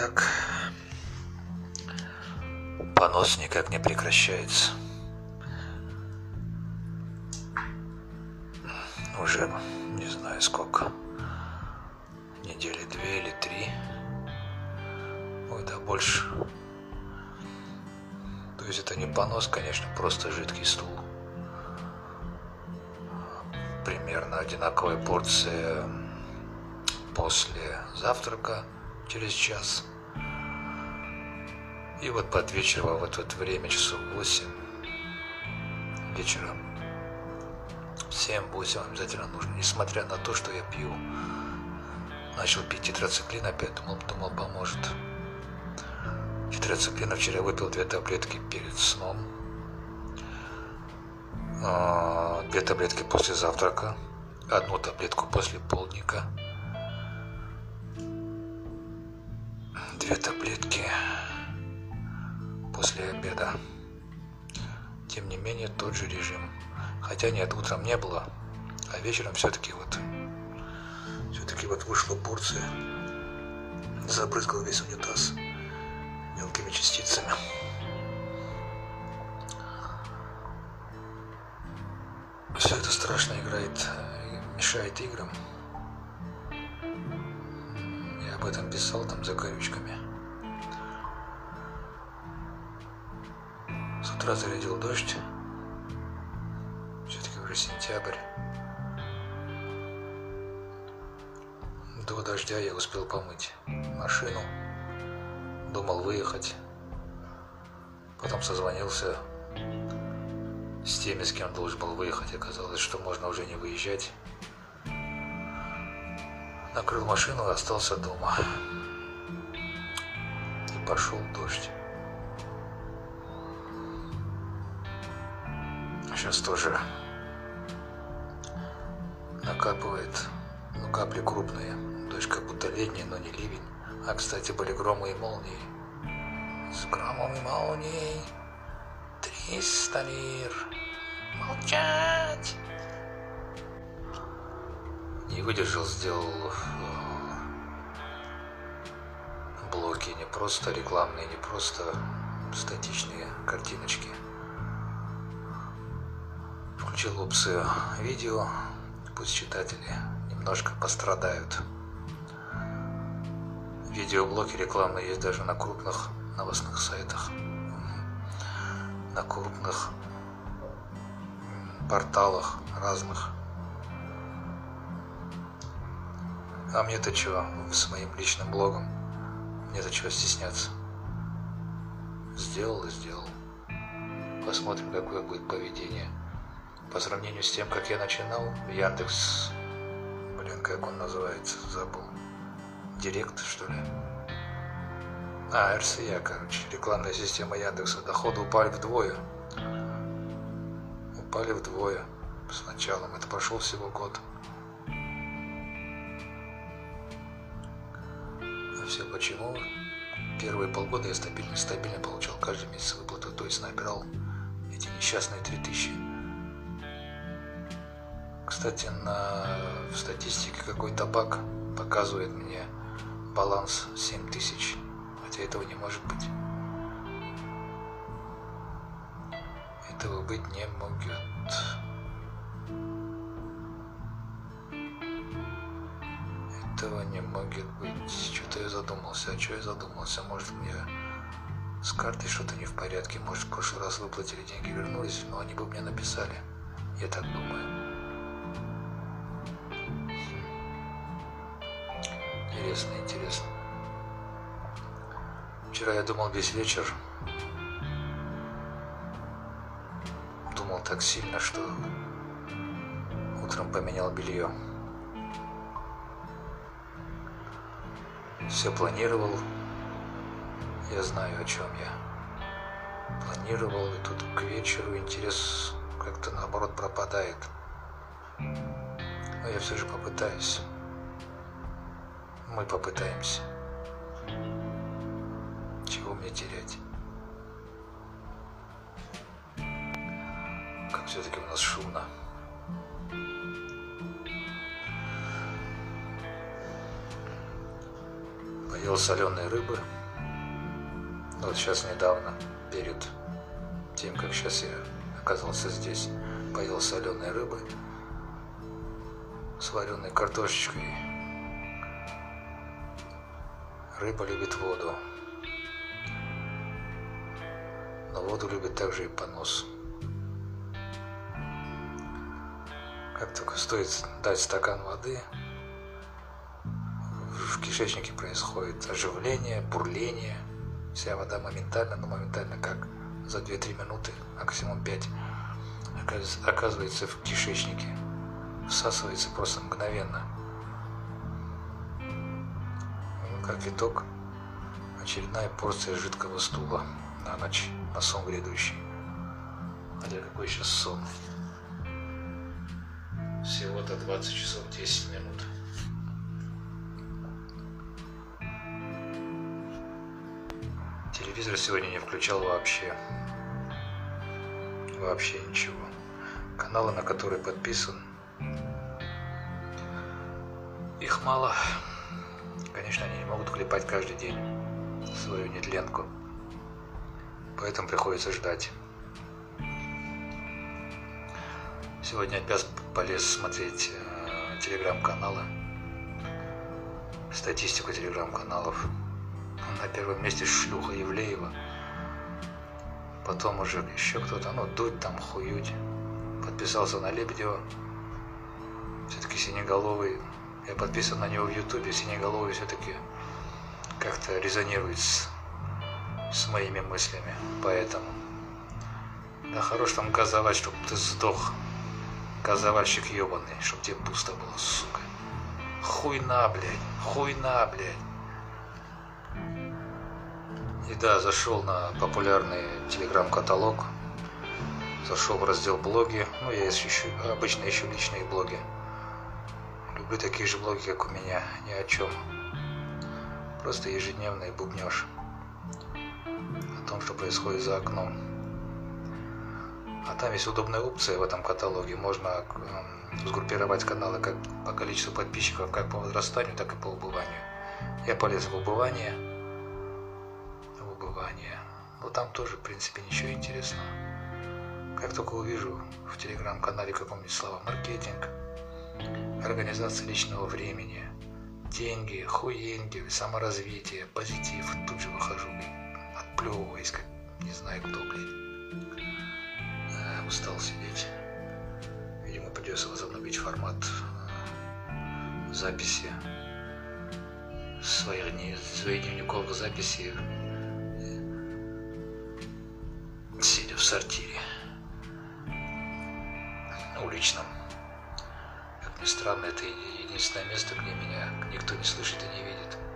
так. Понос никак не прекращается. Уже не знаю сколько. Недели две или три. Ой, да больше. То есть это не понос, конечно, просто жидкий стул. Примерно одинаковая порция после завтрака через час. И вот под вечер, в это время, часов 8 вечера, 7-8 обязательно нужно, несмотря на то, что я пью. Начал пить тетрациклин, опять думал, думал поможет. Тетрациклина вчера выпил две таблетки перед сном. А, две таблетки после завтрака. Одну таблетку после полдника. Две таблетки после обеда. Тем не менее, тот же режим. Хотя нет, утром не было, а вечером все-таки вот все-таки вот вышла порция. Забрызгал весь унитаз мелкими частицами. Все это страшно играет, мешает играм. Я об этом писал там за корючками. Утра зарядил дождь. Все-таки уже сентябрь. До дождя я успел помыть машину. Думал выехать. Потом созвонился с теми, с кем должен был выехать. Оказалось, что можно уже не выезжать. Накрыл машину и остался дома. И пошел дождь. Сейчас тоже накапывает, ну капли крупные. Дождь как будто летний, но не ливень. А, кстати, были громы и молнии. С громом и молнией триста лир. Молчать! Не выдержал, сделал э, блоки, не просто рекламные, не просто статичные картиночки. Включил опцию видео, пусть читатели немножко пострадают. Видеоблоки рекламы есть даже на крупных новостных сайтах, на крупных порталах разных. А мне-то чего с моим личным блогом? Мне-то чего стесняться? Сделал и сделал. Посмотрим, какое будет поведение. По сравнению с тем, как я начинал, Яндекс, блин, как он называется, забыл. Директ, что ли? А, РСЯ, короче, рекламная система Яндекса. Доходы упали вдвое. Упали вдвое с началом. Это прошел всего год. А все почему? Первые полгода я стабильно, стабильно получал каждый месяц выплату, то есть набирал эти несчастные 3000. Кстати, на в статистике какой табак показывает мне баланс 7000, хотя этого не может быть. Этого быть не может. Этого не может быть. Что-то я задумался. А что я задумался? Может мне с картой что-то не в порядке? Может в прошлый раз выплатили деньги, вернулись, но они бы мне написали. Я так думаю. Интересно, интересно. Вчера я думал весь вечер. Думал так сильно, что утром поменял белье. Все планировал. Я знаю, о чем я. Планировал, и тут к вечеру интерес как-то наоборот пропадает. Но я все же попытаюсь. Мы попытаемся. Чего мне терять? Как все-таки у нас шумно. Поел соленой рыбы. Вот сейчас недавно, перед тем, как сейчас я оказался здесь, поел соленой рыбы с вареной картошечкой. Рыба любит воду. Но воду любит также и понос. Как только стоит дать стакан воды, в кишечнике происходит оживление, бурление. Вся вода моментально, но моментально как за 2-3 минуты, максимум 5, оказывается в кишечнике. Всасывается просто мгновенно. Как итог, очередная порция жидкого стула на ночь, на сон грядущий. Хотя какой сейчас сон? Всего-то 20 часов 10 минут. Телевизор сегодня не включал вообще. Вообще ничего. Каналы, на которые подписан, их мало. Конечно, они не могут клепать каждый день свою нетленку. Поэтому приходится ждать. Сегодня опять полез смотреть э, телеграм-каналы, статистику телеграм-каналов. На первом месте шлюха Евлеева. Потом уже еще кто-то, ну, дуть там, хують. Подписался на Лебедева. Все-таки Синеголовый. Я подписан на него в Ютубе. Синеголовый все-таки как-то резонирует с, с моими мыслями. Поэтому. Да хорош там газовать, чтобы ты сдох. Газовальщик ебаный, чтоб тебе пусто было, сука. Хуйна, блядь, хуйна, блядь. И да, зашел на популярный телеграм-каталог, зашел в раздел блоги, ну я ищу, обычно ищу личные блоги. Люблю такие же блоги, как у меня, ни о чем. Просто ежедневный бубнеж о том, что происходит за окном. А там есть удобная опция в этом каталоге. Можно эм, сгруппировать каналы как по количеству подписчиков, как по возрастанию, так и по убыванию. Я полез в убывание. В убывание. Но там тоже, в принципе, ничего интересного. Как только увижу в телеграм-канале каком-нибудь слова маркетинг, организация личного времени, деньги, хуеньги, саморазвитие, позитив, тут же выхожу, отплевываясь, как не знаю кто, блядь устал сидеть. Видимо, придется возобновить формат э, записи своих, дней, своих дневниковых записей, сидя в сортире уличном. Ни странно, это единственное место, где меня никто не слышит и не видит.